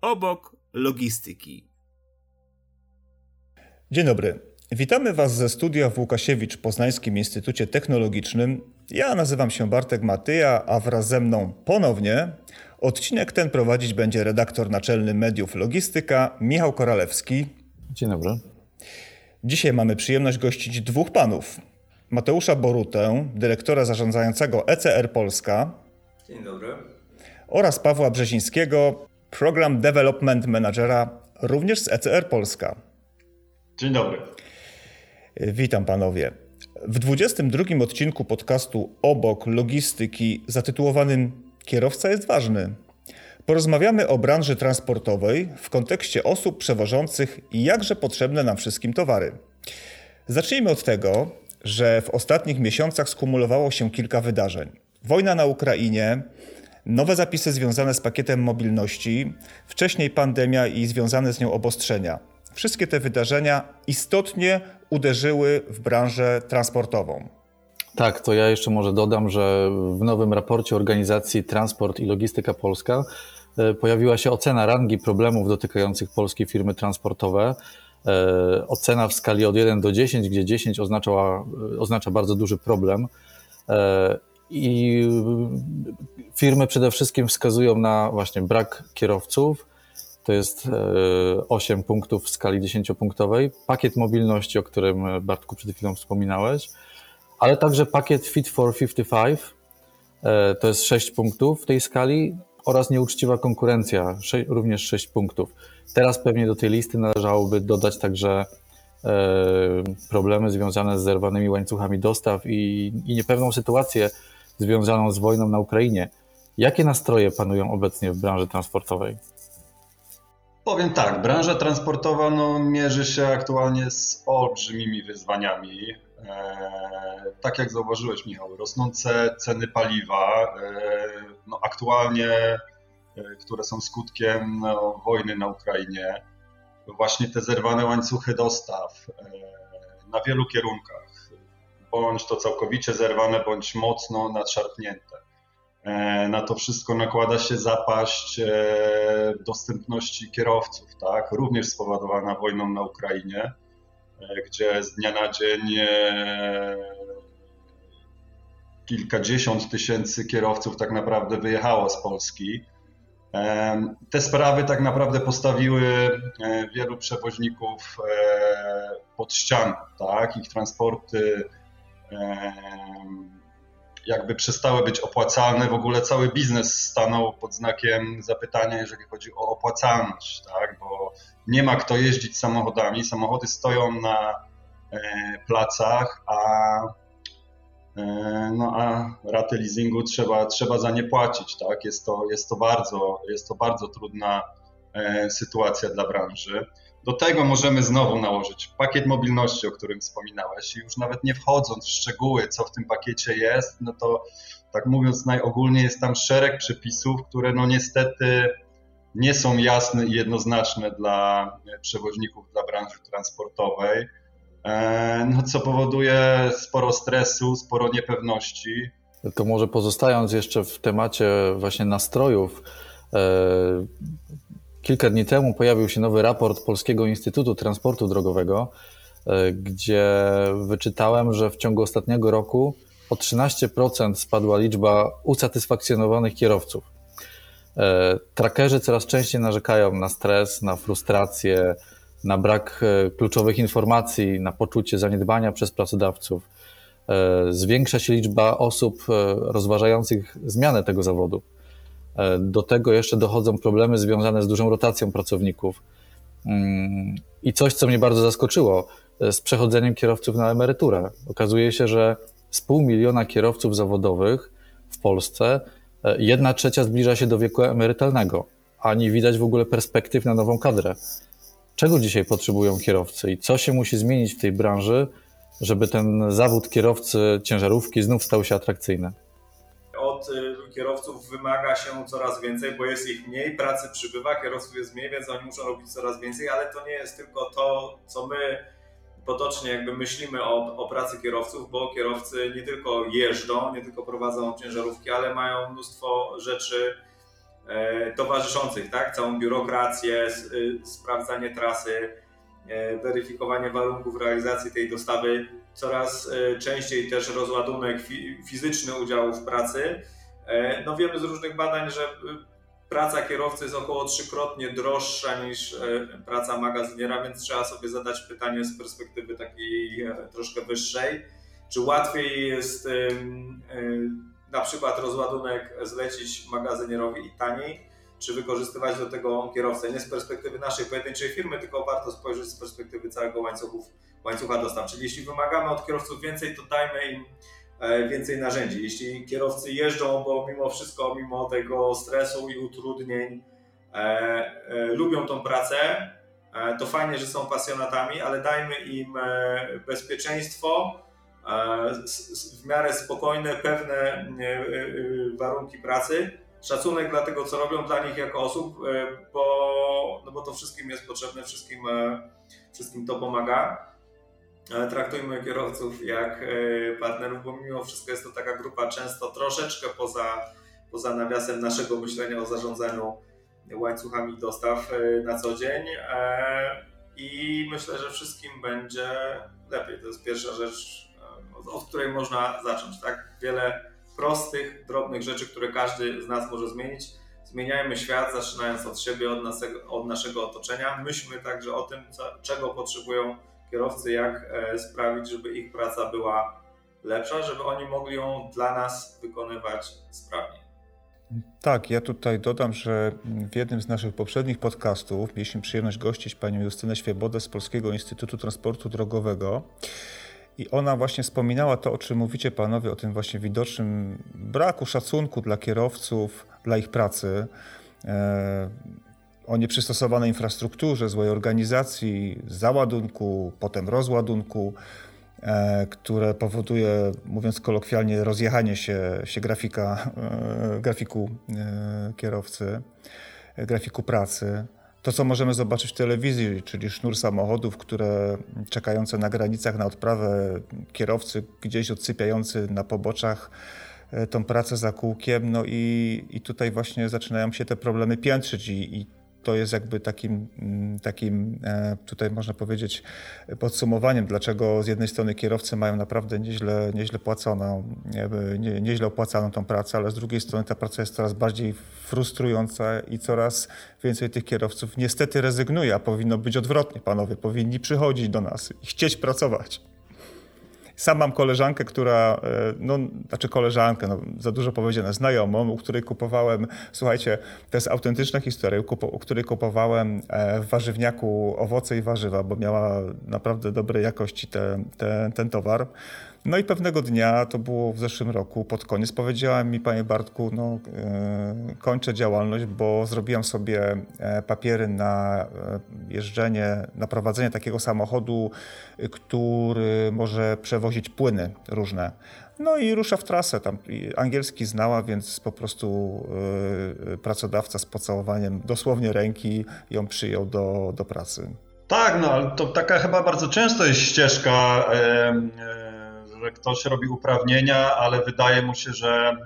obok logistyki. Dzień dobry. Witamy Was ze studia w Łukasiewicz Poznańskim Instytucie Technologicznym. Ja nazywam się Bartek Matyja, a wraz ze mną ponownie odcinek ten prowadzić będzie redaktor naczelny mediów Logistyka Michał Koralewski. Dzień dobry. Dzisiaj mamy przyjemność gościć dwóch panów. Mateusza Borutę, dyrektora zarządzającego ECR Polska. Dzień dobry. Oraz Pawła Brzezińskiego, Program Development Managera, również z ECR Polska. Dzień dobry. Witam panowie. W 22 odcinku podcastu Obok Logistyki zatytułowanym Kierowca jest ważny. Porozmawiamy o branży transportowej w kontekście osób przewożących jakże potrzebne nam wszystkim towary. Zacznijmy od tego, że w ostatnich miesiącach skumulowało się kilka wydarzeń. Wojna na Ukrainie, nowe zapisy związane z pakietem mobilności, wcześniej pandemia i związane z nią obostrzenia. Wszystkie te wydarzenia istotnie uderzyły w branżę transportową. Tak, to ja jeszcze może dodam, że w nowym raporcie organizacji Transport i Logistyka Polska e, pojawiła się ocena rangi problemów dotykających polskie firmy transportowe. E, ocena w skali od 1 do 10, gdzie 10 oznaczała, oznacza bardzo duży problem. E, I firmy przede wszystkim wskazują na właśnie brak kierowców, to jest 8 punktów w skali 10-punktowej. Pakiet mobilności, o którym Bartku przed chwilą wspominałeś, ale także pakiet Fit for 55, e, to jest 6 punktów w tej skali oraz nieuczciwa konkurencja, również 6 punktów. Teraz pewnie do tej listy należałoby dodać także e, problemy związane z zerwanymi łańcuchami dostaw i, i niepewną sytuację związaną z wojną na Ukrainie. Jakie nastroje panują obecnie w branży transportowej? Powiem tak, branża transportowa no, mierzy się aktualnie z olbrzymimi wyzwaniami. E, tak jak zauważyłeś, Michał, rosnące ceny paliwa, e, no, aktualnie, e, które są skutkiem no, wojny na Ukrainie, właśnie te zerwane łańcuchy dostaw na wielu kierunkach, bądź to całkowicie zerwane, bądź mocno nadszarpnięte. Na to wszystko nakłada się zapaść dostępności kierowców, tak? również spowodowana wojną na Ukrainie. E, gdzie z dnia na dzień e, kilkadziesiąt tysięcy kierowców tak naprawdę wyjechało z Polski. E, te sprawy tak naprawdę postawiły wielu przewoźników pod ścianą, tak? Ich transporty jakby przestały być opłacalne. W ogóle cały biznes stanął pod znakiem zapytania, jeżeli chodzi o opłacalność, tak? bo nie ma kto jeździć samochodami. Samochody stoją na e, placach, a, e, no, a raty leasingu trzeba, trzeba za nie płacić. Tak? Jest, to, jest, to bardzo, jest to bardzo trudna e, sytuacja dla branży. Do tego możemy znowu nałożyć pakiet mobilności, o którym wspominałeś, i już nawet nie wchodząc w szczegóły, co w tym pakiecie jest, no to tak mówiąc najogólniej jest tam szereg przepisów, które no niestety nie są jasne i jednoznaczne dla przewoźników, dla branży transportowej, e, no co powoduje sporo stresu, sporo niepewności. To może pozostając jeszcze w temacie właśnie nastrojów, e, Kilka dni temu pojawił się nowy raport Polskiego Instytutu Transportu Drogowego, e, gdzie wyczytałem, że w ciągu ostatniego roku o 13% spadła liczba usatysfakcjonowanych kierowców. E, trackerzy coraz częściej narzekają na stres, na frustrację, na brak e, kluczowych informacji, na poczucie zaniedbania przez pracodawców. Zwiększa się liczba osób rozważających zmianę tego zawodu. E, do tego jeszcze dochodzą problemy związane z dużą rotacją pracowników. Mm, I coś, co mnie bardzo zaskoczyło, e, z przechodzeniem kierowców na emeryturę. Okazuje się, że z pół miliona kierowców zawodowych w Polsce e, jedna trzecia zbliża się do wieku emerytalnego, a nie widać w ogóle perspektyw na nową kadrę. Czego dzisiaj potrzebują kierowcy i co się musi zmienić w tej branży, żeby ten zawód kierowcy ciężarówki znów stał się atrakcyjny? Od y, kierowców wymaga się coraz więcej, bo jest ich mniej, pracy przybywa, kierowców jest mniej, więc oni muszą robić coraz więcej, ale to nie jest tylko to, co my potocznie jakby myślimy o, o pracy kierowców, bo kierowcy nie tylko jeżdżą, nie tylko prowadzą ciężarówki, ale mają mnóstwo rzeczy towarzyszących, tak? Całą biurokrację, sprawdzanie trasy, weryfikowanie warunków realizacji tej dostawy, coraz częściej też rozładunek fizyczny udziału w pracy. No wiemy z różnych badań, że praca kierowcy jest około trzykrotnie droższa niż e, praca magazyniera, więc trzeba sobie zadać pytanie z perspektywy takiej e, troszkę wyższej. Czy łatwiej jest e, na przykład rozładunek zlecić magazynierowi i taniej, czy wykorzystywać do tego kierowcę? Nie z perspektywy naszej pojedynczej firmy, tylko warto spojrzeć z perspektywy całego łańcuchów, łańcucha dostaw. Czyli jeśli wymagamy od kierowców więcej, to dajmy im E, więcej narzędzi. Jeśli kierowcy jeżdżą, bo mimo wszystko, mimo tego stresu i utrudnień, e, e, lubią tą pracę, e, to fajnie, że są pasjonatami, ale dajmy im e, bezpieczeństwo, e, w miarę spokojne, pewne warunki pracy, szacunek dla tego, co robią dla nich jako osób, bo, no bo to wszystkim jest potrzebne, wszystkim, wszystkim to pomaga traktujmy kierowców jak e, partnerów, bo mimo wszystko jest to taka grupa często troszeczkę poza, poza nawiasem naszego myślenia o zarządzaniu łańcuchami dostaw e, na co dzień. E, I myślę, że wszystkim będzie lepiej. To jest pierwsza rzecz, od której można zacząć. Tak? Wiele prostych, drobnych rzeczy, które każdy z nas może zmienić. Zmieniajmy świat, zaczynając od siebie, od, naszego, od naszego otoczenia. Myślmy także o tym, co, czego potrzebują kierowcy, jak e, sprawić, żeby ich praca była lepsza, żeby oni mogli ją dla nas wykonywać sprawniej. Tak, ja tutaj dodam, że w jednym z naszych poprzednich podcastów mieliśmy przyjemność gościć panią Justynę Świebodę z Polskiego Instytutu Transportu Drogowego. I ona właśnie wspominała to, o czym mówicie panowie, o tym właśnie widocznym braku szacunku dla kierowców, dla ich pracy. E, o nieprzystosowanej infrastrukturze, złej organizacji, załadunku, potem rozładunku, e, które powoduje, mówiąc kolokwialnie, rozjechanie się, się grafika, e, grafiku kierowcy, grafiku pracy. To, co możemy zobaczyć w telewizji, czyli sznur samochodów, które czekające na granicach na odprawę, kierowcy gdzieś odsypiający na poboczach tą pracę za kółkiem, no i, i tutaj właśnie zaczynają się te problemy piętrzyć i, i to jest jakby takim, mm, takim, e, tutaj można powiedzieć, podsumowaniem, dlaczego z jednej strony kierowcy mają naprawdę nieźle, nieźle płaconą, nie, nieźle opłacaną tą pracę, ale z drugiej strony ta praca jest coraz bardziej frustrująca i coraz więcej tych kierowców niestety rezygnuje, a powinno być odwrotnie. Panowie powinni przychodzić do nas i chcieć pracować. Sam mam koleżankę, która, e, no, znaczy koleżankę, no, za dużo powiedziane, znajomą, u której kupowałem, słuchajcie, to jest autentyczna historia, u której kupowałem e, w warzywniaku owoce i warzywa, bo miała naprawdę dobrej jakości te, te, ten towar. No i pewnego dnia, to było w zeszłym roku, pod koniec, powiedziałem mi, panie Bartku, no, yy, kończę działalność, bo zrobiłam sobie e, papiery na e, jeżdżenie, na prowadzenie takiego samochodu, który może przewozić płyny różne. No i rusza w trasę. Tam angielski znała, więc po prostu pracodawca z pocałowaniem dosłownie ręki ją przyjął do, do pracy. Tak, no ale to taka chyba bardzo często jest ścieżka. Yy, że ktoś robi uprawnienia, ale wydaje mu się, że,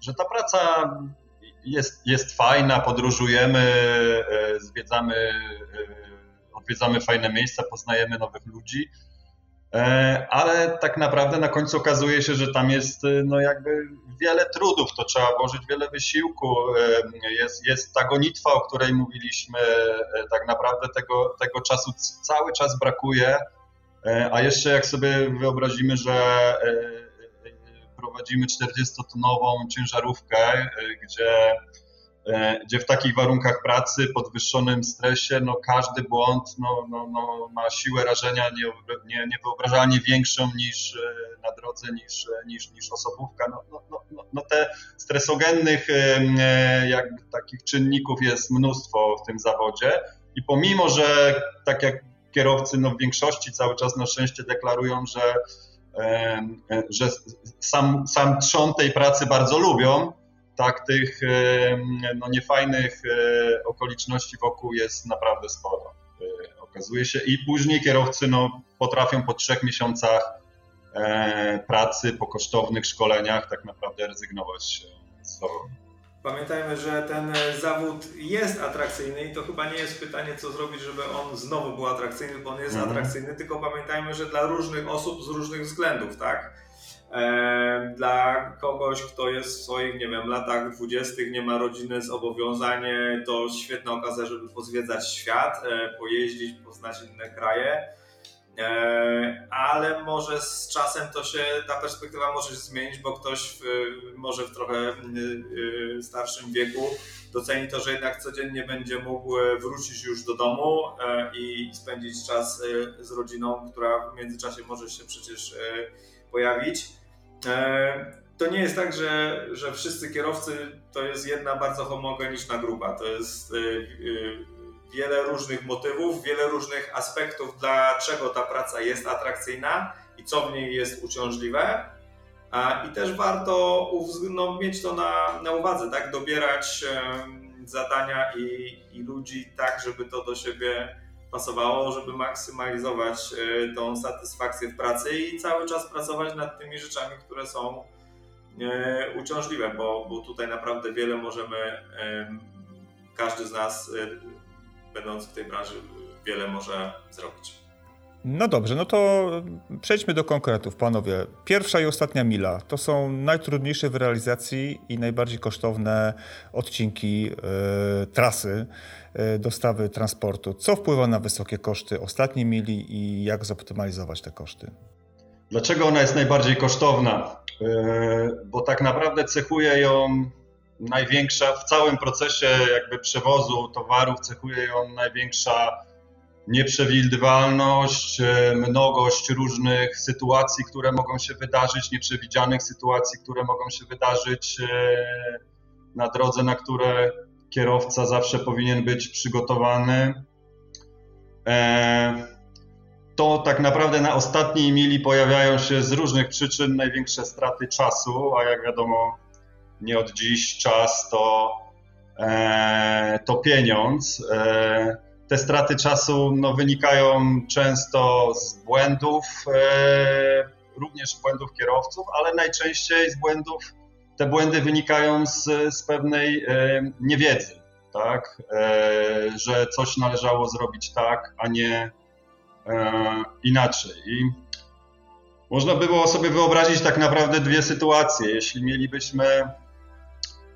że ta praca jest, jest fajna, podróżujemy, e, zwiedzamy, e, odwiedzamy fajne miejsca, poznajemy nowych ludzi, e, ale tak naprawdę na końcu okazuje się, że tam jest no jakby wiele trudów, to trzeba włożyć wiele wysiłku, jest, jest ta gonitwa, o której mówiliśmy, tak naprawdę tego, tego czasu cały czas brakuje, a jeszcze jak sobie wyobrazimy, że e, e, prowadzimy 40-tonową ciężarówkę, gdzie, gdzie w takich warunkach pracy, podwyższonym stresie, no każdy błąd no, no, no ma siłę rażenia nie, nie, niewyobrażalnie większą niż na drodze, niż, niż, niż osobówka. No, no, no, no, no te stresogennych jak, takich czynników jest mnóstwo w tym zawodzie i pomimo, że tak jak kierowcy no, w większości cały czas na szczęście deklarują, że, że sam, sam trzon tej pracy bardzo lubią, tak tych no, niefajnych e, okoliczności wokół jest naprawdę sporo. E, okazuje się i później kierowcy no, potrafią po trzech miesiącach e, pracy, po kosztownych szkoleniach tak naprawdę rezygnować z zawodu. Pamiętajmy, że ten zawód jest atrakcyjny i to chyba nie jest pytanie, co zrobić, żeby on znowu był atrakcyjny, bo on jest mhm. atrakcyjny, tylko pamiętajmy, że dla różnych osób z różnych względów, tak? Dla kogoś, kto jest w swoich, nie wiem, latach dwudziestych, nie ma rodziny, zobowiązanie, to świetna okazja, żeby pozwiedzać świat, e, pojeździć, poznać inne kraje. E, ale może z czasem to się, ta perspektywa może się zmienić, bo ktoś w, może w trochę y, starszym wieku doceni to, że jednak codziennie będzie mógł wrócić już do domu e, i spędzić czas z rodziną, która w międzyczasie może się przecież pojawić. E, to nie jest tak, że, że wszyscy kierowcy to jest jedna bardzo homogeniczna grupa. To jest e, e, wiele różnych motywów, wiele różnych aspektów, dlaczego ta praca jest atrakcyjna i co w niej jest uciążliwe. I też warto no, mieć to na, na uwadze, tak? Dobierać zadania i, i ludzi tak, żeby to do siebie pasowało, żeby maksymalizować e, tą satysfakcję w pracy i cały czas pracować nad tymi rzeczami, które są e, uciążliwe, bo, bo tutaj naprawdę wiele możemy, każdy z nas, e, będąc w tej branży, wiele może zrobić. No dobrze, no to przejdźmy do konkretów, panowie. Pierwsza i ostatnia mila to są najtrudniejsze w realizacji i najbardziej kosztowne odcinki yy, trasy yy, dostawy transportu. Co wpływa na wysokie koszty ostatniej mili i jak zoptymalizować te koszty? Dlaczego ona jest najbardziej kosztowna? Yy, bo tak naprawdę cechuje ją największa, w całym procesie jakby przewozu towarów cechuje ją największa nieprzewidywalność, e, mnogość różnych sytuacji, które mogą się wydarzyć, nieprzewidzianych sytuacji, które mogą się wydarzyć e, na drodze, na które kierowca zawsze powinien być przygotowany. E, to tak naprawdę na ostatniej mili pojawiają się z różnych przyczyn największe straty czasu, a jak wiadomo, nie od dziś czas to, to pieniądz te straty czasu no, wynikają często z błędów, e, również błędów kierowców, ale najczęściej z błędów, te błędy wynikają z, z pewnej e, niewiedzy, tak? E, że coś należało zrobić tak, a nie e, inaczej. I można by było sobie wyobrazić tak naprawdę dwie sytuacje. Jeśli mielibyśmy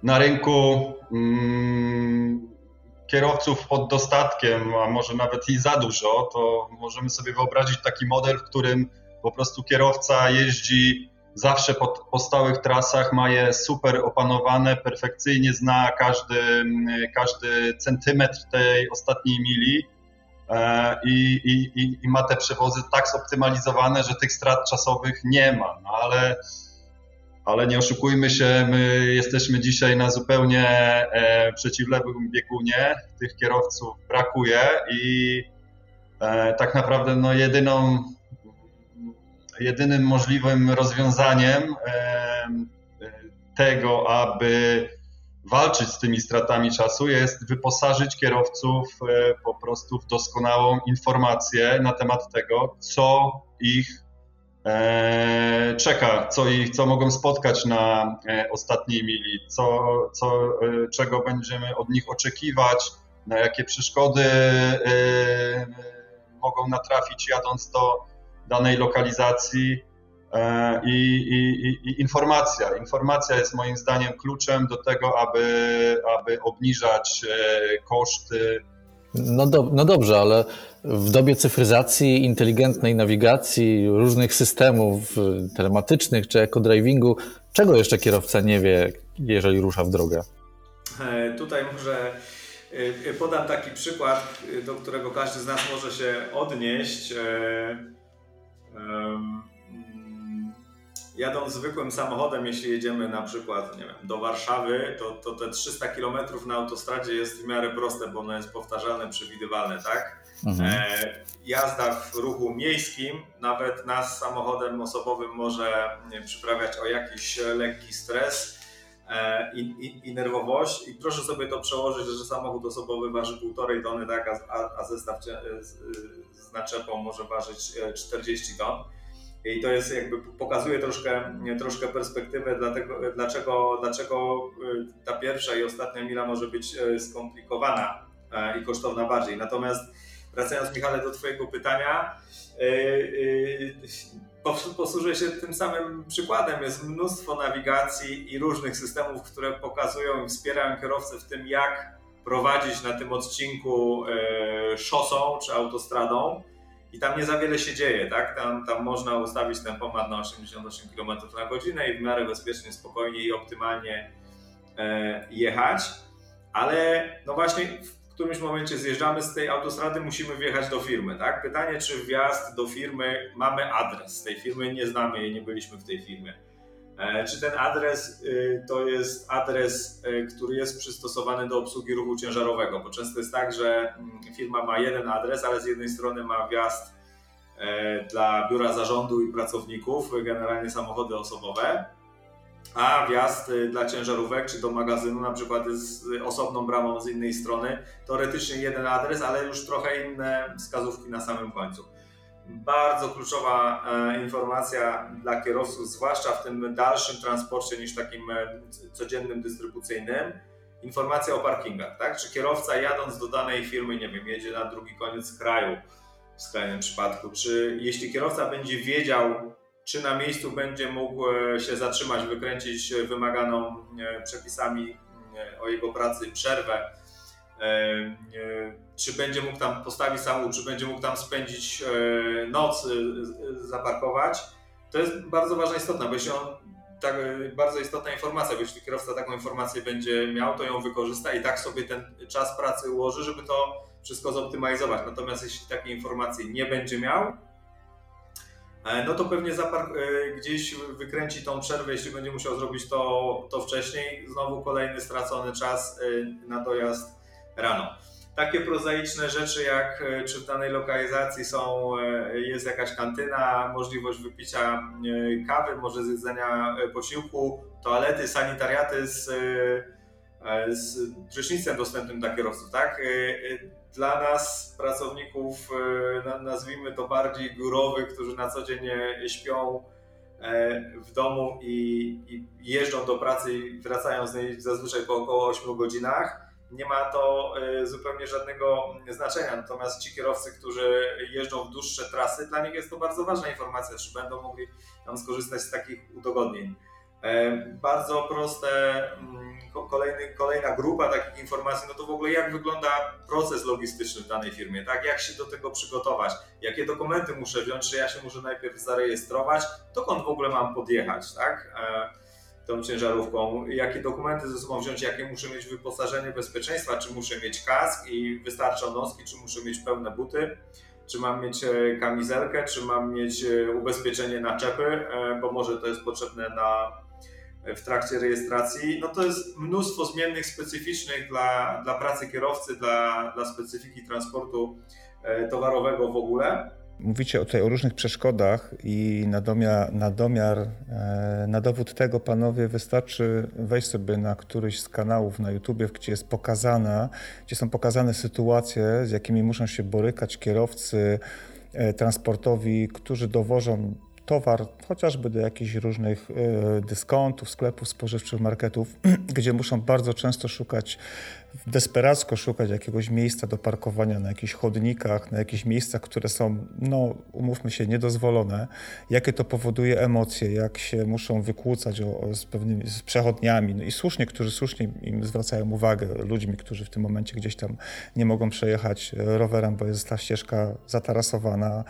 na rynku mm, kierowców pod dostatkiem, a może nawet i za dużo, to możemy sobie wyobrazić taki model, w którym po prostu kierowca jeździ zawsze po, po stałych trasach, ma je super opanowane, perfekcyjnie zna każdy, każdy centymetr tej ostatniej mili. E, I, i, i, ma te przewozy tak zoptymalizowane, że tych strat czasowych nie ma. No ale ale nie oszukujmy się, my jesteśmy dzisiaj na zupełnie e, przeciwlewym biegunie. Tych kierowców brakuje i e, tak naprawdę no, jedyną, jedynym możliwym rozwiązaniem e, tego, aby walczyć z tymi stratami czasu, jest wyposażyć kierowców po prostu w doskonałą informację na temat tego, co ich czeka, co, ich, co mogą spotkać na e, ostatniej mili, co, co, e, czego będziemy od nich oczekiwać, na jakie przeszkody mogą natrafić jadąc do danej lokalizacji. I, i, i, informacja. Informacja jest moim zdaniem kluczem do tego, aby, aby obniżać koszty no, do, no dobrze, ale w dobie cyfryzacji, inteligentnej nawigacji, różnych systemów telematycznych czy eco-drivingu, czego jeszcze kierowca nie wie, jeżeli rusza w drogę? E, tutaj może e, podam taki przykład, do którego każdy z nas może się odnieść. E, jadąc zwykłym samochodem, jeśli jedziemy na przykład nie wiem, do Warszawy, to, to te 300 km na autostradzie jest w miarę proste, bo ono jest powtarzalne, przewidywalne, tak? Mhm. E, jazda w ruchu miejskim nawet nas samochodem osobowym może przyprawiać o jakiś lekki stres e, i, i, i, nerwowość. I proszę sobie to przełożyć, że samochód osobowy waży półtorej tony, tak, a, a zestaw z, z naczepą może ważyć 40 e, ton I to jest jakby pokazuje troszkę, troszkę perspektywę, dlatego, dlaczego, dlaczego y, ta pierwsza i ostatnia mila może być y, skomplikowana i kosztowna bardziej. Natomiast wracając Michale do Twojego pytania, posłużę się tym samym przykładem. Jest mnóstwo nawigacji i różnych systemów, które pokazują i wspierają kierowcę w tym, jak prowadzić na tym odcinku szosą czy autostradą. I tam nie za wiele się dzieje, tak? Tam, tam można ustawić tempomat na 88 km na godzinę i w miarę bezpiecznie, spokojnie i optymalnie e, jechać. Ale no właśnie którymś momencie zjeżdżamy z tej autostrady, musimy wjechać do firmy, tak? Pytanie, czy wjazd do firmy, mamy adres tej firmy, nie znamy jej, nie byliśmy w tej firmie. E, czy ten adres y, to jest adres, y, który jest przystosowany do obsługi ruchu ciężarowego? Bo często jest tak, że mm, firma ma jeden adres, ale z jednej strony ma wjazd e, dla biura zarządu i pracowników, generalnie samochody osobowe, a wjazd y, dla ciężarówek czy do magazynu na przykład jest osobną bramą z innej strony. Teoretycznie jeden adres, ale już trochę inne wskazówki na samym końcu. Bardzo kluczowa e, informacja dla kierowców, zwłaszcza w tym dalszym transporcie niż takim e, codziennym dystrybucyjnym. Informacja o parkingach, tak? Czy kierowca jadąc do danej firmy, nie wiem, jedzie na drugi koniec kraju w skrajnym przypadku, czy jeśli kierowca będzie wiedział, czy na miejscu będzie mógł e, się zatrzymać, wykręcić wymaganą przepisami o jego pracy przerwę, czy będzie mógł tam postawić samochód, czy będzie mógł tam spędzić noc, zaparkować, to jest bardzo ważna istotna, bo jeśli on tak, bardzo istotna informacja, bo jeśli kierowca taką informację będzie miał, to ją wykorzysta i tak sobie ten czas pracy ułoży, żeby to wszystko zoptymalizować. Natomiast jeśli takiej informacji nie będzie miał, E, no to pewnie zapark- e, gdzieś wykręci tą przerwę, jeśli będzie musiał zrobić to, to wcześniej. Znowu kolejny stracony czas e, na dojazd rano. Takie prozaiczne rzeczy jak czy w danej lokalizacji są, jest jakaś kantyna, możliwość wypicia kawy, może zjedzenia posiłku, toalety, sanitariaty z, z prysznicem dostępnym dla kierowców, tak? dla nas, pracowników, e, nazwijmy to bardziej górowych, którzy na co dzień śpią e, w domu i, i jeżdżą do pracy i wracają z niej zazwyczaj po około 8 godzinach, nie ma to e, zupełnie żadnego znaczenia. Natomiast ci kierowcy, którzy jeżdżą w dłuższe trasy, dla nich jest to bardzo ważna informacja, czy będą mogli tam skorzystać z takich udogodnień. Bardzo proste mm, kolejny, kolejna grupa takich informacji, no to w ogóle jak wygląda proces logistyczny w danej firmie, tak? Jak się do tego przygotować, jakie dokumenty muszę wziąć, czy ja się muszę najpierw zarejestrować, dokąd w ogóle mam podjechać, tak? E, tą ciężarówką, jakie dokumenty ze sobą wziąć, jakie muszę mieć wyposażenie bezpieczeństwa, czy muszę mieć kask i wystarczą noski, czy muszę mieć pełne buty, czy mam mieć e, kamizelkę, czy mam mieć e, ubezpieczenie na czepy, bo może to jest potrzebne na w trakcie rejestracji, no to jest mnóstwo zmiennych specyficznych dla, dla pracy kierowcy, dla, dla specyfiki transportu e, towarowego w ogóle. Mówicie tutaj o różnych przeszkodach i na domiar, na, domiar, e, na dowód tego, panowie, wystarczy wejść sobie na któryś z kanałów na YouTube, gdzie jest pokazana, gdzie są pokazane sytuacje, z jakimi muszą się borykać kierowcy e, transportowi, którzy dowożą towar chociażby do jakichś różnych e, dyskontów, sklepów spożywczych, marketów, gdzie muszą bardzo często szukać, desperacko szukać jakiegoś miejsca do parkowania na jakichś chodnikach, na jakichś miejscach, które są, no umówmy się, niedozwolone. Jakie to powoduje emocje, jak się muszą wykłócać o, o z pewnymi z przechodniami. No i słusznie, którzy słusznie im zwracają uwagę, ludźmi, którzy w tym momencie gdzieś tam nie mogą przejechać rowerem, bo jest ta ścieżka zatarasowana,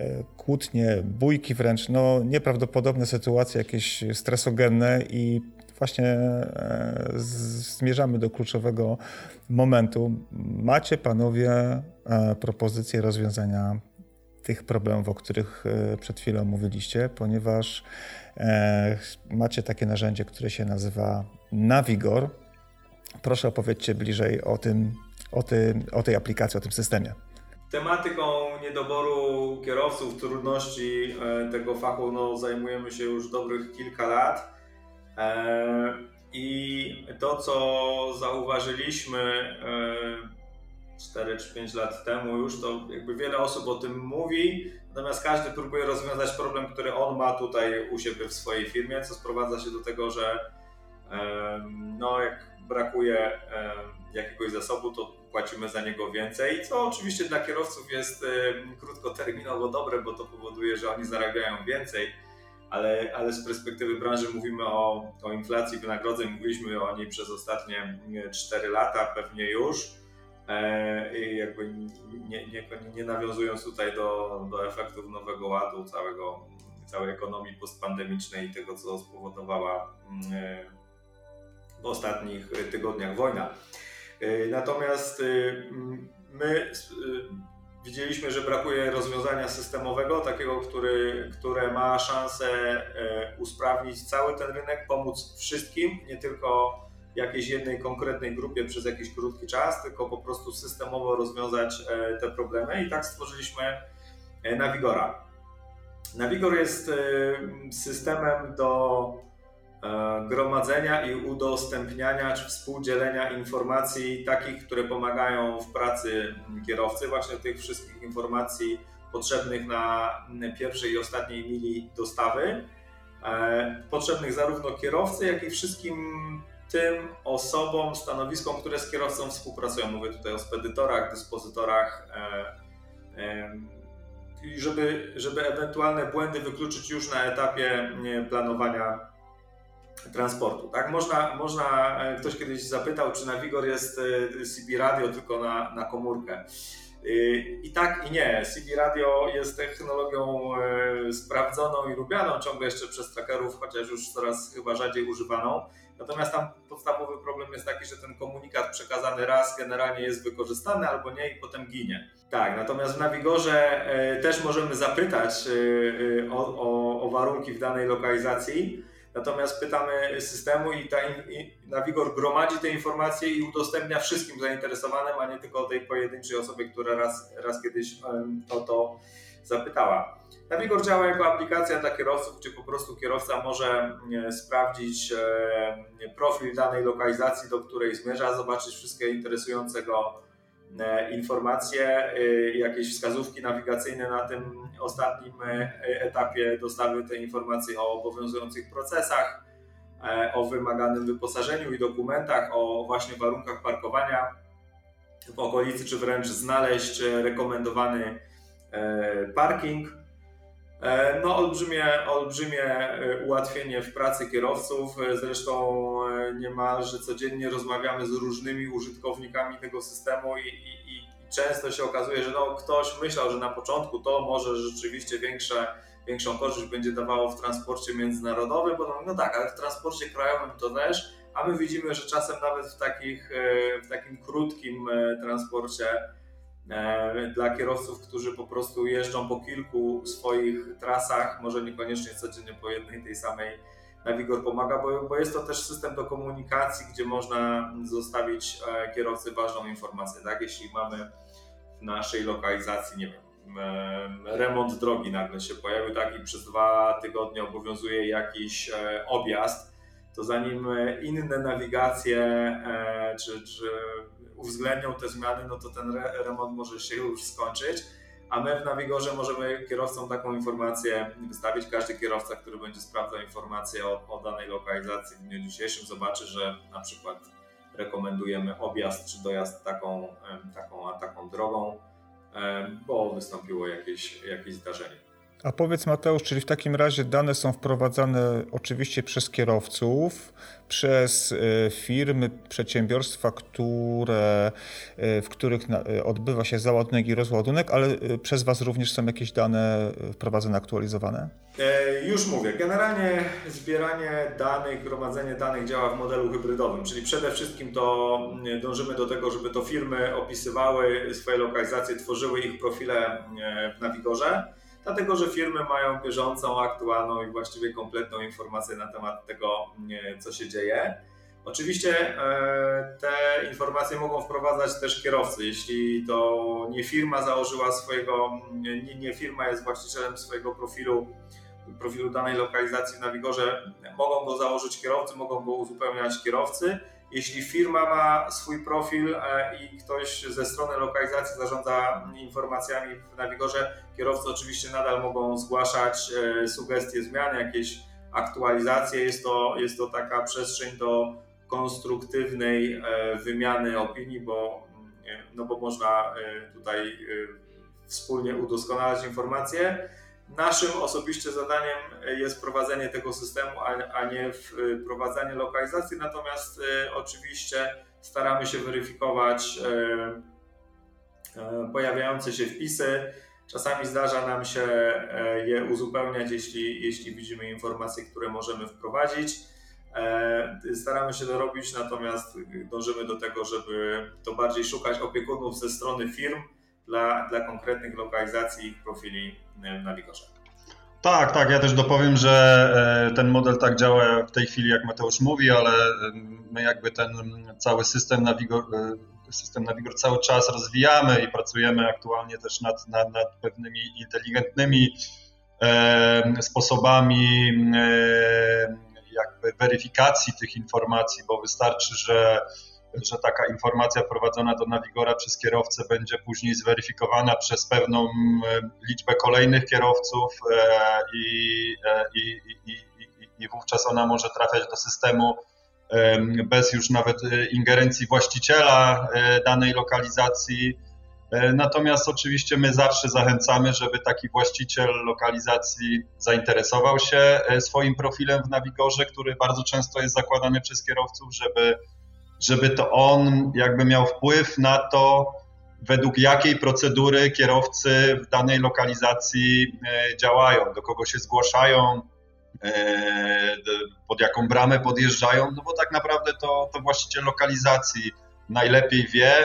E, kłótnie, bójki wręcz, no nieprawdopodobne sytuacje, jakieś stresogenne i właśnie e, zmierzamy do kluczowego momentu. Macie panowie e, propozycję rozwiązania tych problemów, o których przed chwilą mówiliście, ponieważ macie takie narzędzie, które się nazywa Navigor. Proszę opowiedzcie bliżej o tym, o, tym, o tej aplikacji, o tym systemie. Tematyką niedoboru kierowców, trudności e, tego fachu no, zajmujemy się już dobrych kilka lat. E, I to, co zauważyliśmy, e, 4 czy 5 lat temu już, to jakby wiele osób o tym mówi, natomiast każdy próbuje rozwiązać problem, który on ma tutaj u siebie w swojej firmie, co sprowadza się do tego, że no, jak brakuje jakiegoś zasobu, to płacimy za niego więcej, co oczywiście dla kierowców jest krótkoterminowo dobre, bo to powoduje, że oni zarabiają więcej, ale, ale z perspektywy branży mówimy o, o inflacji wynagrodzeń, mówiliśmy o niej przez ostatnie 4 lata pewnie już. E, I jakby nie, nie, nie nawiązując tutaj do, do efektów nowego ładu, całego, całej ekonomii postpandemicznej i tego, co spowodowała e, w ostatnich tygodniach wojna. E, natomiast my widzieliśmy, że brakuje rozwiązania systemowego, takiego, który, które ma szansę usprawnić cały ten rynek, pomóc wszystkim, nie tylko jakiejś jednej konkretnej grupie przez jakiś krótki czas, tylko po prostu systemowo rozwiązać e, te problemy i tak stworzyliśmy e, Navigora. Navigor jest e, systemem do gromadzenia i udostępniania czy współdzielenia informacji takich, które pomagają w pracy kierowcy, właśnie tych wszystkich informacji potrzebnych na pierwszej i ostatniej mili dostawy, potrzebnych zarówno kierowcy, jak i wszystkim tym osobom, stanowiskom, które z kierowcą współpracują. Mówię tutaj o spedytorach, dyspozytorach, e, e, żeby, żeby ewentualne błędy wykluczyć już na etapie planowania transportu. Tak? Można, można, e, ktoś kiedyś zapytał, czy Navigor jest CB Radio tylko na, na komórkę. I tak i nie. CB Radio jest technologią sprawdzoną i lubianą ciągle jeszcze przez trackerów, chociaż już coraz chyba rzadziej używaną. Natomiast tam podstawowy problem jest taki, że ten komunikat przekazany raz generalnie jest wykorzystany albo nie i potem ginie. Tak, natomiast w Navigorze e, też możemy zapytać e, e, o, o, o warunki w danej lokalizacji. Natomiast pytamy systemu i, ta, i Navigor gromadzi te informacje i udostępnia wszystkim zainteresowanym, a nie tylko tej pojedynczej osobie, która raz, raz kiedyś o to zapytała. Navigor działa jako aplikacja dla kierowców, gdzie po prostu kierowca może sprawdzić e, profil danej lokalizacji, do której zmierza, zobaczyć wszystkie interesujące go e, informacje, e, jakieś wskazówki nawigacyjne na tym ostatnim etapie dostawy tej informacji o obowiązujących procesach, o wymaganym wyposażeniu i dokumentach, o właśnie warunkach parkowania w okolicy, czy wręcz znaleźć rekomendowany parking E, no, olbrzymie, olbrzymie e, ułatwienie w pracy kierowców. E, zresztą niemalże codziennie rozmawiamy z różnymi użytkownikami tego systemu i, i, i, często się okazuje, że no, ktoś myślał, że na początku to może rzeczywiście większe, większą korzyść będzie dawało w transporcie międzynarodowym, bo no, no tak, ale w transporcie krajowym to też, a my widzimy, że czasem nawet w, takich, w takim krótkim transporcie E, dla kierowców, którzy po prostu jeżdżą po kilku swoich trasach, może niekoniecznie codziennie po jednej tej samej. Navigor pomaga, bo, bo jest to też system do komunikacji, gdzie można zostawić e, kierowcy ważną informację. Tak? Jeśli mamy w naszej lokalizacji, nie wiem, e, remont drogi nagle się pojawił, tak i przez dwa tygodnie obowiązuje jakiś objazd, to zanim inne nawigacje czy, czy uwzględnią te zmiany, no to ten remont może się już skończyć. A my w Navigorze możemy kierowcom taką informację wystawić. Każdy kierowca, który będzie sprawdzał informację o, o danej lokalizacji w dniu dzisiejszym, zobaczy, że na przykład rekomendujemy objazd czy dojazd taką, taką a taką drogą, bo wystąpiło jakieś, jakieś zdarzenie. A powiedz Mateusz, czyli w takim razie dane są wprowadzane oczywiście przez kierowców, przez e, firmy, przedsiębiorstwa, które, e, w których e, odbywa się załadunek i rozładunek, ale przez Was również są jakieś dane wprowadzone, aktualizowane? Już mówię. Generalnie zbieranie danych, gromadzenie danych działa w modelu hybrydowym, czyli przede wszystkim to dążymy do tego, żeby to firmy opisywały swoje lokalizacje, tworzyły ich profile w Navigorze dlatego że firmy mają bieżącą, aktualną i właściwie kompletną informację na temat tego, co się dzieje. Oczywiście e, te informacje mogą wprowadzać też kierowcy. Jeśli to nie firma założyła swojego, nie, nie firma jest właścicielem swojego profilu, profilu danej lokalizacji w Navigorze, mogą go założyć kierowcy, mogą go uzupełniać kierowcy. Jeśli firma ma swój profil i ktoś ze strony lokalizacji zarządza informacjami w Nawigorze, kierowcy oczywiście nadal mogą zgłaszać sugestie zmian, jakieś aktualizacje. Jest to, jest to taka przestrzeń do konstruktywnej wymiany opinii, bo, no bo można tutaj wspólnie udoskonalać informacje. Naszym osobiście zadaniem jest prowadzenie tego systemu, a nie wprowadzanie lokalizacji, natomiast e, oczywiście staramy się weryfikować e, e, pojawiające się wpisy. Czasami zdarza nam się je uzupełniać, jeśli, jeśli widzimy informacje, które możemy wprowadzić. Staramy się to robić, natomiast dążymy do tego, żeby to bardziej szukać opiekunów ze strony firm, dla, dla konkretnych lokalizacji ich profili w Nawigorze. Tak, tak. Ja też dopowiem, że e, ten model tak działa w tej chwili, jak Mateusz mówi, ale my jakby ten cały system Navigor, e, system Navigor cały czas rozwijamy i pracujemy aktualnie też nad, nad, nad pewnymi inteligentnymi e, sposobami e, jakby weryfikacji tych informacji, bo wystarczy, że że taka informacja wprowadzona do Navigora przez kierowcę będzie później zweryfikowana przez pewną e, liczbę kolejnych kierowców e, i, e, i, i, i wówczas ona może trafiać do systemu bez już nawet ingerencji właściciela danej lokalizacji. Natomiast oczywiście my zawsze zachęcamy, żeby taki właściciel lokalizacji zainteresował się swoim profilem w Navigorze, który bardzo często jest zakładany przez kierowców, żeby żeby to on jakby miał wpływ na to, według jakiej procedury kierowcy w danej lokalizacji e, działają, do kogo się zgłaszają, e, pod jaką bramę podjeżdżają, no bo tak naprawdę to, to właściciel lokalizacji najlepiej wie,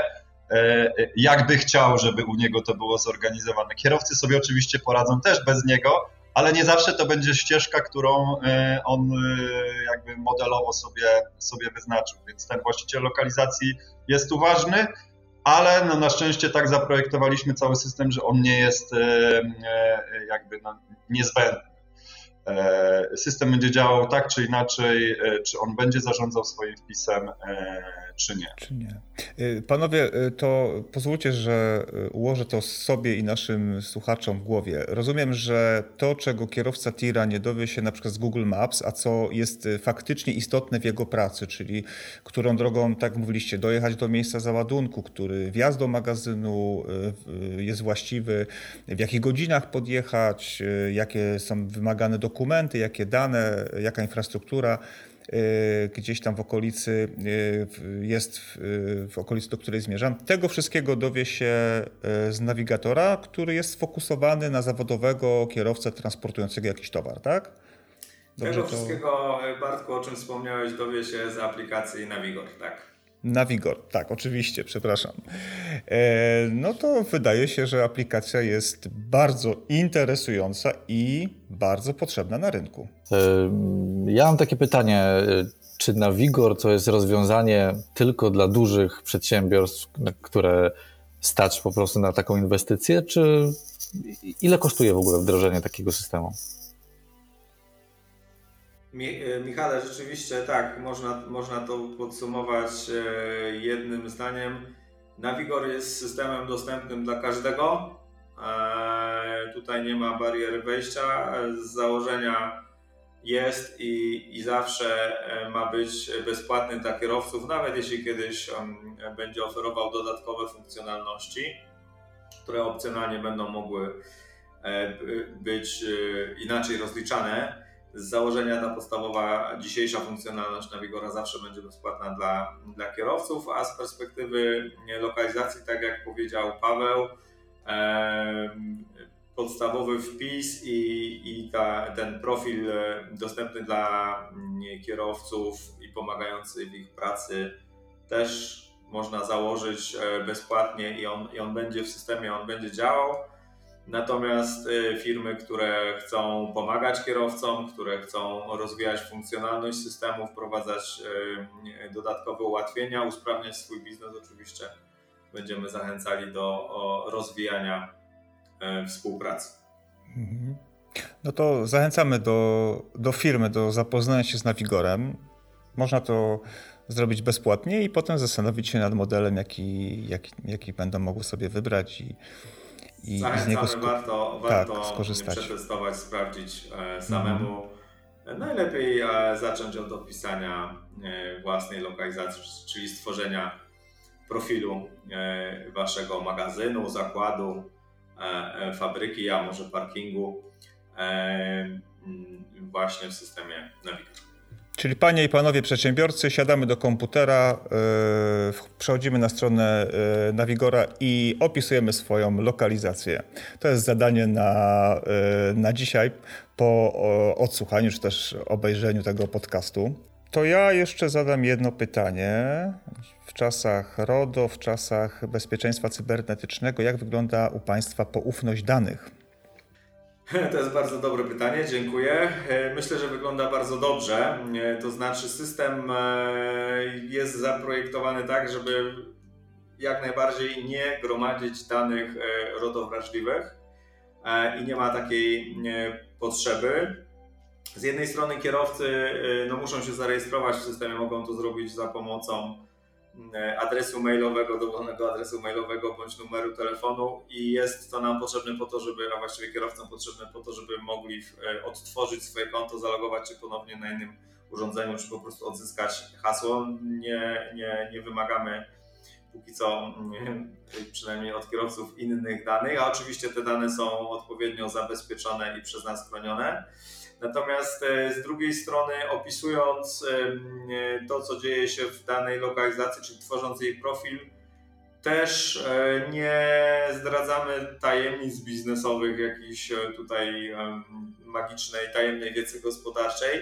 e, jak by chciał, żeby u niego to było zorganizowane. Kierowcy sobie oczywiście poradzą też bez niego, ale nie zawsze to będzie ścieżka, którą e, on e, jakby modelowo sobie, sobie wyznaczył. Więc ten właściciel lokalizacji jest tu ważny, ale no na szczęście tak zaprojektowaliśmy cały system, że on nie jest e, jakby no niezbędny. System będzie działał tak czy inaczej, czy on będzie zarządzał swoim wpisem, czy nie. Czy nie. Panowie, to pozwólcie, że ułożę to sobie i naszym słuchaczom w głowie. Rozumiem, że to, czego kierowca tira nie dowie się na przykład z Google Maps, a co jest faktycznie istotne w jego pracy, czyli którą drogą, tak mówiliście, dojechać do miejsca załadunku, który wjazd do magazynu jest właściwy, w jakich godzinach podjechać, jakie są wymagane dokumenty, jakie dane, jaka infrastruktura y, gdzieś tam w okolicy y, jest, w okolicy, do której zmierzam. Tego wszystkiego dowie się y, z nawigatora, który jest sfokusowany na zawodowego kierowcę transportującego jakiś towar, tak? Dobrze Tego to... wszystkiego, Bartku, o czym wspomniałeś, dowie się z aplikacji Navigor, tak? Navigor, tak, oczywiście, przepraszam. E, no to wydaje się, że aplikacja jest bardzo interesująca i bardzo potrzebna na rynku. E, ja mam takie pytanie. Czy Navigor to jest rozwiązanie tylko dla dużych przedsiębiorstw, które stać po prostu na taką inwestycję, czy ile kosztuje w ogóle wdrożenie takiego systemu? E, Michale, rzeczywiście tak, można, można to podsumować e, jednym zdaniem. Navigor jest systemem dostępnym dla każdego. E, tutaj nie ma barier wejścia. Z założenia jest i, i zawsze ma być bezpłatny dla kierowców, nawet jeśli kiedyś on będzie oferował dodatkowe funkcjonalności, które opcjonalnie będą mogły być inaczej rozliczane z założenia ta podstawowa dzisiejsza funkcjonalność Navigora zawsze będzie bezpłatna dla, dla kierowców, a z perspektywy lokalizacji, tak jak powiedział Paweł, podstawowy wpis i, i ta, ten profil dostępny dla kierowców i pomagający w ich pracy też można założyć e, bezpłatnie i on, i on będzie w systemie, on będzie działał. Natomiast y, firmy, które chcą pomagać kierowcom, które chcą rozwijać funkcjonalność systemu, wprowadzać y, dodatkowe ułatwienia, usprawniać swój biznes, oczywiście będziemy zachęcali do rozwijania y, współpracy. Mhm. No to zachęcamy do, do firmy, do zapoznania się z Navigorem. Można to zrobić bezpłatnie i potem zastanowić się nad modelem, jaki, jaki, jaki będą mogły sobie wybrać i, i z niego sko- warto, warto tak, skorzystać. przetestować, sprawdzić e, samemu. Mhm. Najlepiej e, zacząć od opisania e, własnej lokalizacji, czyli stworzenia profilu waszego magazynu, zakładu, fabryki, a może parkingu właśnie w systemie Navigator. Czyli panie i panowie przedsiębiorcy, siadamy do komputera, yy, przechodzimy na stronę yy, Navigora i opisujemy swoją lokalizację. To jest zadanie na, yy, na dzisiaj po o, odsłuchaniu czy też obejrzeniu tego podcastu. To ja jeszcze zadam jedno pytanie. W czasach RODO, w czasach bezpieczeństwa cybernetycznego, jak wygląda u Państwa poufność danych? To jest bardzo dobre pytanie, dziękuję. E, myślę, że wygląda bardzo dobrze. E, to znaczy, system e, jest zaprojektowany tak, żeby jak najbardziej nie gromadzić danych rodowrażliwych i nie ma takiej potrzeby. Z jednej strony kierowcy no, muszą się zarejestrować w systemie, mogą to zrobić za pomocą adresu mailowego, dowolnego adresu mailowego bądź numeru telefonu i jest to nam potrzebne po to, żeby, a właściwie kierowcom potrzebne po to, żeby mogli e, odtworzyć swoje konto, zalogować się ponownie na innym urządzeniu, czy po prostu odzyskać hasło. Nie, nie, nie wymagamy póki co, nie, przynajmniej od kierowców, innych danych, a oczywiście te dane są odpowiednio zabezpieczone i przez nas chronione. Natomiast e, z drugiej strony, opisując e, to, co dzieje się w danej lokalizacji, czyli tworząc jej profil, też e, nie zdradzamy tajemnic biznesowych, jakiejś tutaj magicznej, tajemnej wiedzy gospodarczej,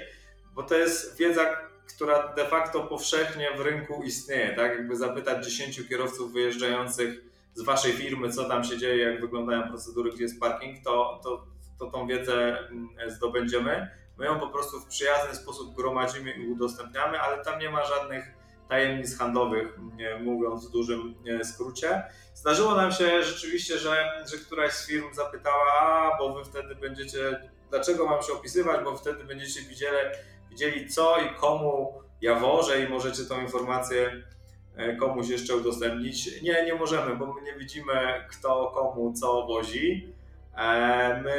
bo to jest wiedza, która de facto powszechnie w rynku istnieje. Tak? Jakby zapytać 10 kierowców wyjeżdżających z waszej firmy, co tam się dzieje, jak wyglądają procedury, gdzie jest parking, to, to to tą wiedzę mm, zdobędziemy. My ją po prostu w przyjazny sposób gromadzimy i udostępniamy, ale tam nie ma żadnych tajemnic handlowych, mówiąc w dużym skrócie. Zdarzyło nam się rzeczywiście, że, że któraś z firm zapytała, a bo wy wtedy będziecie, dlaczego mam się opisywać, bo wtedy będziecie widzieli, widzieli co i komu ja wożę i możecie tą informację e, komuś jeszcze udostępnić. Nie, nie możemy, bo my nie widzimy kto komu co wozi. E, my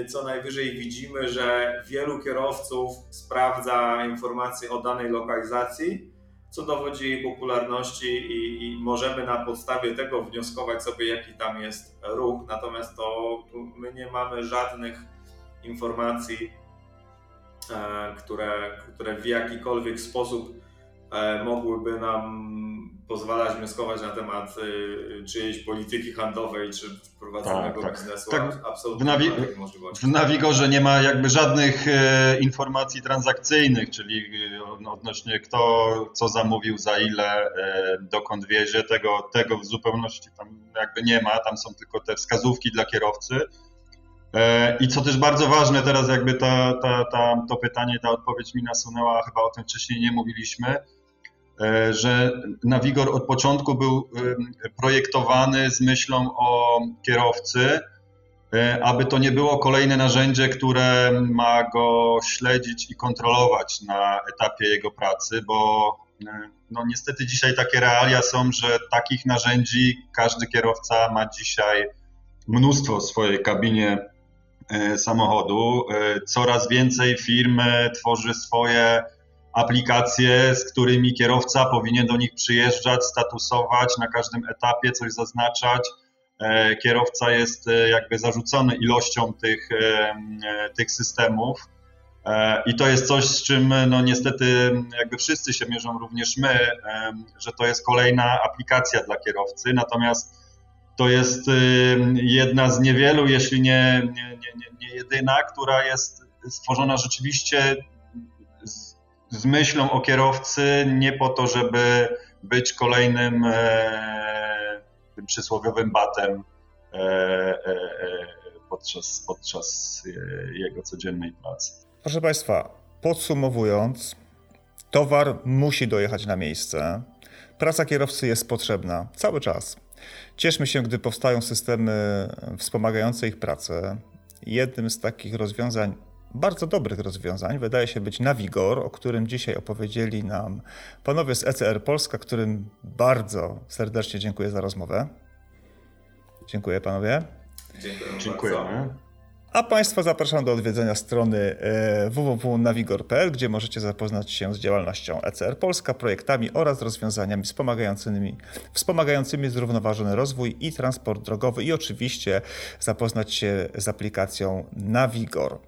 y, co najwyżej widzimy, że wielu kierowców sprawdza informacje o danej lokalizacji, co dowodzi jej popularności i, i, możemy na podstawie tego wnioskować sobie, jaki tam jest ruch. Natomiast to my nie mamy żadnych informacji, e, które, które w jakikolwiek sposób e, mogłyby nam pozwalać wnioskować na temat y, czyjejś polityki handlowej czy prowadzonego tak, tak. biznesu. Tak. Absolutnie w, nawi w Nawigorze nie ma jakby żadnych e, informacji transakcyjnych, czyli e, odnośnie kto co zamówił, za ile, e, dokąd wiezie, tego, tego w zupełności tam jakby nie ma, tam są tylko te wskazówki dla kierowcy. E, I co też bardzo ważne, teraz jakby ta, ta, ta, to pytanie, ta odpowiedź mi nasunęła, chyba o tym wcześniej nie mówiliśmy, E, że Navigor od początku był projektowany z myślą o kierowcy, e, aby to nie było kolejne narzędzie, które ma go śledzić i kontrolować na etapie jego pracy, bo no niestety dzisiaj takie realia są, że takich narzędzi każdy kierowca ma dzisiaj mnóstwo w swojej kabinie samochodu. Coraz więcej firm tworzy swoje aplikacje, z którymi kierowca powinien do nich przyjeżdżać, statusować na każdym etapie, coś zaznaczać. E, kierowca jest e, jakby zarzucony ilością tych, e, tych systemów. I to jest coś, z czym no niestety jakby wszyscy się mierzą, również my, że to jest kolejna aplikacja dla kierowcy, natomiast to jest jedna z niewielu, jeśli nie, nie, nie, nie jedyna, która jest stworzona rzeczywiście z myślą o kierowcy, nie po to, żeby być kolejnym e, tym przysłowiowym batem e, e, e podczas, podczas e, jego codziennej pracy. Proszę Państwa, podsumowując, towar musi dojechać na miejsce. Praca kierowcy jest potrzebna cały czas. Cieszmy się, gdy powstają systemy wspomagające ich pracę. Jednym z takich rozwiązań bardzo dobrych rozwiązań wydaje się być Navigor, o którym dzisiaj opowiedzieli nam panowie z ECR Polska, którym bardzo serdecznie dziękuję za rozmowę. Dziękuję panowie. Dziękuję. Dziękujemy. A Państwa zapraszam do odwiedzenia strony e, www.navigor.pl, gdzie możecie zapoznać się z działalnością ECR Polska, projektami oraz rozwiązaniami wspomagającymi, wspomagającymi zrównoważony rozwój i transport drogowy i oczywiście zapoznać się z aplikacją Navigor.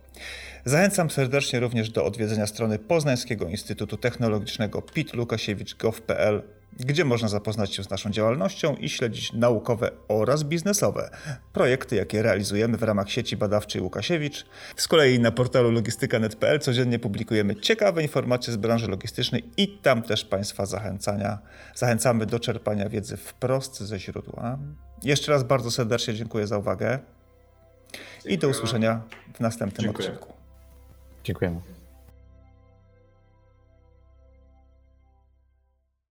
Zachęcam serdecznie również do odwiedzenia strony Poznańskiego Instytutu Technologicznego pitlukasiewicz.gov.pl, gdzie można zapoznać się z naszą działalnością i śledzić naukowe oraz biznesowe projekty, jakie realizujemy w ramach sieci badawczej Łukasiewicz. Z kolei na portalu logistyka.net.pl codziennie publikujemy ciekawe informacje z branży logistycznej i tam też Państwa zachęcania, zachęcamy do czerpania wiedzy wprost ze źródła. Jeszcze raz bardzo serdecznie dziękuję za uwagę i do usłyszenia w następnym Dziękuję. odcinku. Dziękujemy.